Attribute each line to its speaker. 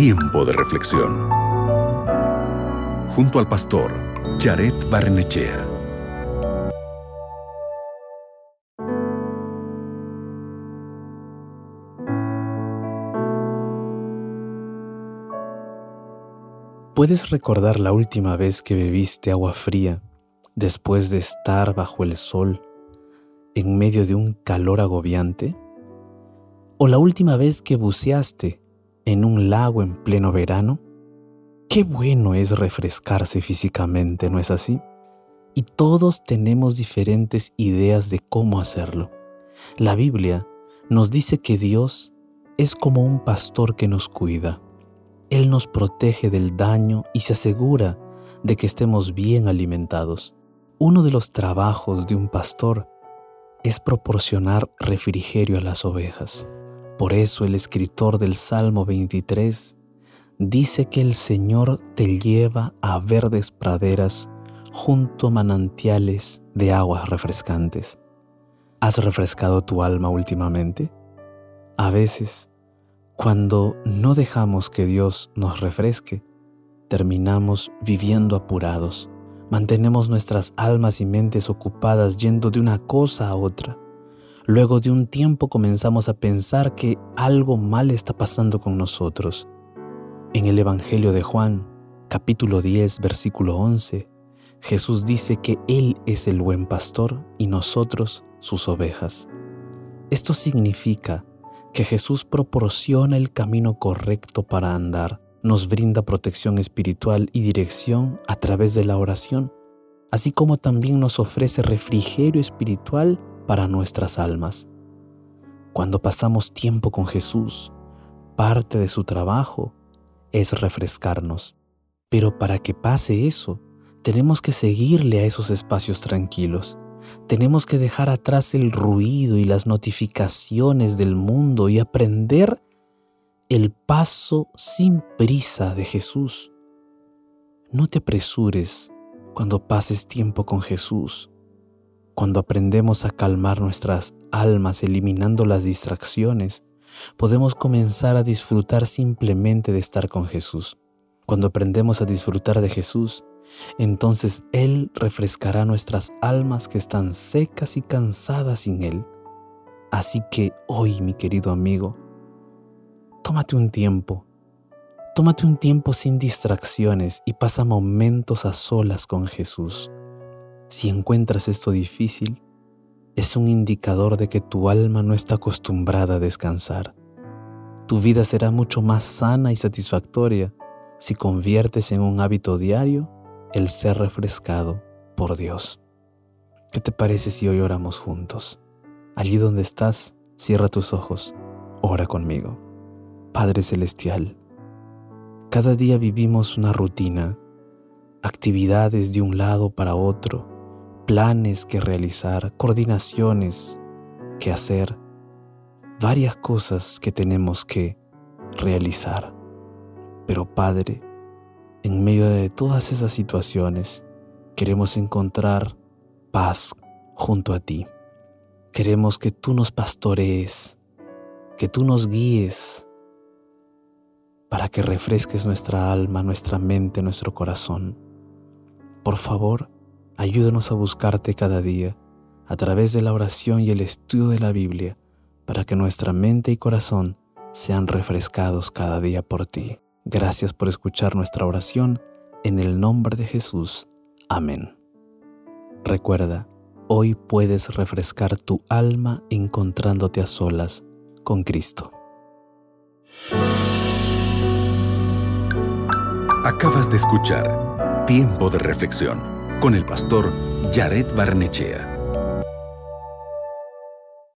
Speaker 1: Tiempo de reflexión. Junto al pastor Jared Barnechea.
Speaker 2: ¿Puedes recordar la última vez que bebiste agua fría después de estar bajo el sol en medio de un calor agobiante? ¿O la última vez que buceaste en un lago en pleno verano? Qué bueno es refrescarse físicamente, ¿no es así? Y todos tenemos diferentes ideas de cómo hacerlo. La Biblia nos dice que Dios es como un pastor que nos cuida él nos protege del daño y se asegura de que estemos bien alimentados. Uno de los trabajos de un pastor es proporcionar refrigerio a las ovejas. Por eso el escritor del Salmo 23 dice que el Señor te lleva a verdes praderas junto a manantiales de aguas refrescantes. ¿Has refrescado tu alma últimamente? A veces cuando no dejamos que Dios nos refresque, terminamos viviendo apurados. Mantenemos nuestras almas y mentes ocupadas yendo de una cosa a otra. Luego de un tiempo comenzamos a pensar que algo mal está pasando con nosotros. En el Evangelio de Juan, capítulo 10, versículo 11, Jesús dice que Él es el buen pastor y nosotros sus ovejas. Esto significa que Jesús proporciona el camino correcto para andar, nos brinda protección espiritual y dirección a través de la oración, así como también nos ofrece refrigerio espiritual para nuestras almas. Cuando pasamos tiempo con Jesús, parte de su trabajo es refrescarnos. Pero para que pase eso, tenemos que seguirle a esos espacios tranquilos tenemos que dejar atrás el ruido y las notificaciones del mundo y aprender el paso sin prisa de Jesús. No te apresures cuando pases tiempo con Jesús, cuando aprendemos a calmar nuestras almas eliminando las distracciones, podemos comenzar a disfrutar simplemente de estar con Jesús. Cuando aprendemos a disfrutar de Jesús, entonces Él refrescará nuestras almas que están secas y cansadas sin Él. Así que hoy, mi querido amigo, tómate un tiempo, tómate un tiempo sin distracciones y pasa momentos a solas con Jesús. Si encuentras esto difícil, es un indicador de que tu alma no está acostumbrada a descansar. Tu vida será mucho más sana y satisfactoria si conviertes en un hábito diario el ser refrescado por Dios. ¿Qué te parece si hoy oramos juntos? Allí donde estás, cierra tus ojos, ora conmigo. Padre Celestial, cada día vivimos una rutina, actividades de un lado para otro, planes que realizar, coordinaciones que hacer, varias cosas que tenemos que realizar. Pero Padre, en medio de todas esas situaciones, queremos encontrar paz junto a ti. Queremos que tú nos pastorees, que tú nos guíes para que refresques nuestra alma, nuestra mente, nuestro corazón. Por favor, ayúdanos a buscarte cada día a través de la oración y el estudio de la Biblia para que nuestra mente y corazón sean refrescados cada día por ti. Gracias por escuchar nuestra oración. En el nombre de Jesús. Amén. Recuerda, hoy puedes refrescar tu alma encontrándote a solas con Cristo.
Speaker 1: Acabas de escuchar Tiempo de Reflexión con el pastor Jared Barnechea.